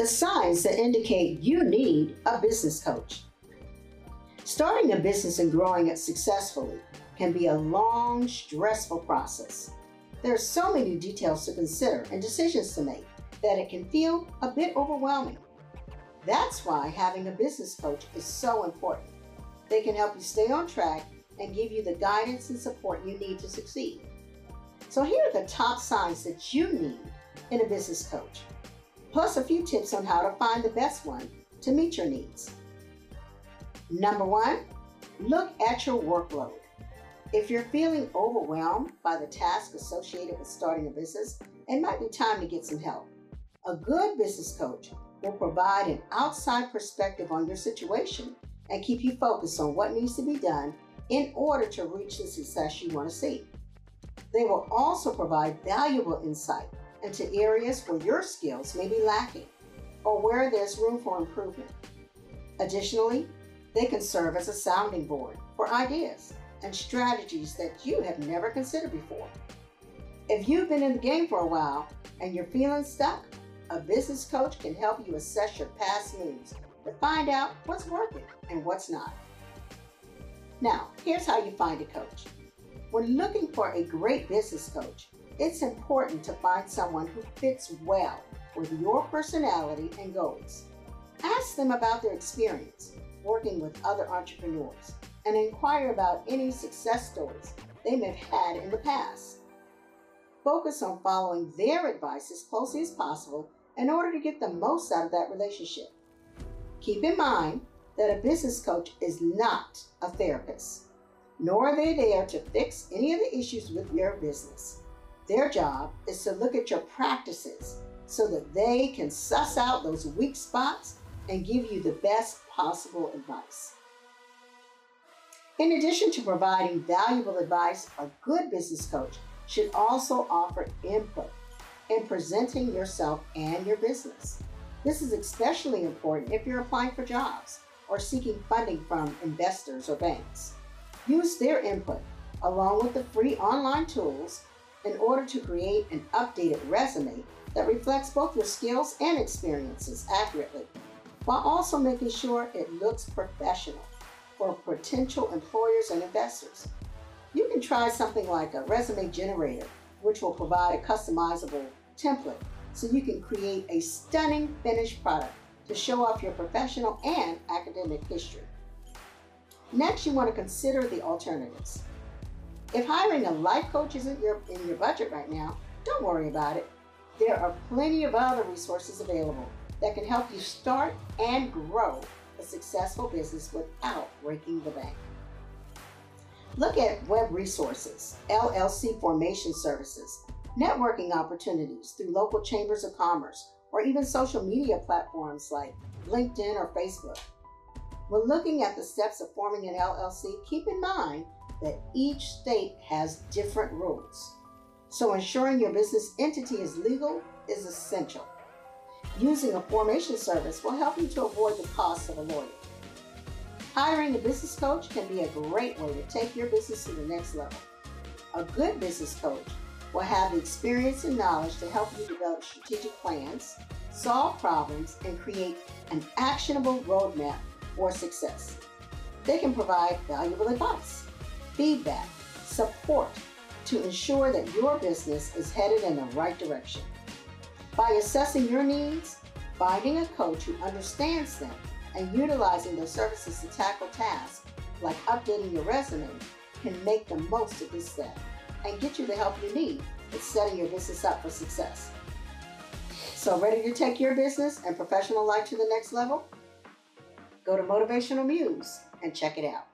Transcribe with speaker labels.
Speaker 1: The signs that indicate you need a business coach. Starting a business and growing it successfully can be a long, stressful process. There are so many details to consider and decisions to make that it can feel a bit overwhelming. That's why having a business coach is so important. They can help you stay on track and give you the guidance and support you need to succeed. So, here are the top signs that you need in a business coach, plus a few tips on how to find the best one to meet your needs. Number one, look at your workload. If you're feeling overwhelmed by the task associated with starting a business, it might be time to get some help. A good business coach will provide an outside perspective on your situation and keep you focused on what needs to be done in order to reach the success you want to see. They will also provide valuable insight into areas where your skills may be lacking or where there's room for improvement. Additionally, they can serve as a sounding board for ideas and strategies that you have never considered before. If you've been in the game for a while and you're feeling stuck, a business coach can help you assess your past moves to find out what's working and what's not. Now, here's how you find a coach. When looking for a great business coach, it's important to find someone who fits well with your personality and goals. Ask them about their experience working with other entrepreneurs and inquire about any success stories they may have had in the past. Focus on following their advice as closely as possible in order to get the most out of that relationship. Keep in mind that a business coach is not a therapist, nor are they there to fix any of the issues with your business. Their job is to look at your practices so that they can suss out those weak spots and give you the best possible advice. In addition to providing valuable advice, a good business coach should also offer input in presenting yourself and your business. This is especially important if you're applying for jobs or seeking funding from investors or banks. Use their input along with the free online tools in order to create an updated resume that reflects both your skills and experiences accurately, while also making sure it looks professional for potential employers and investors. You can try something like a resume generator, which will provide a customizable template so you can create a stunning finished product to show off your professional and academic history. Next, you want to consider the alternatives. If hiring a life coach isn't your, in your budget right now, don't worry about it. There are plenty of other resources available that can help you start and grow a successful business without breaking the bank. Look at web resources, LLC formation services, networking opportunities through local chambers of commerce, or even social media platforms like LinkedIn or Facebook. When looking at the steps of forming an LLC, keep in mind that each state has different rules. So ensuring your business entity is legal is essential. Using a formation service will help you to avoid the costs of a lawyer. Hiring a business coach can be a great way to take your business to the next level. A good business coach will have the experience and knowledge to help you develop strategic plans, solve problems, and create an actionable roadmap for success. They can provide valuable advice, feedback, support to ensure that your business is headed in the right direction. By assessing your needs, finding a coach who understands them, and utilizing their services to tackle tasks like updating your resume can make the most of this step and get you the help you need in setting your business up for success. So, ready to take your business and professional life to the next level? Go to Motivational Muse and check it out.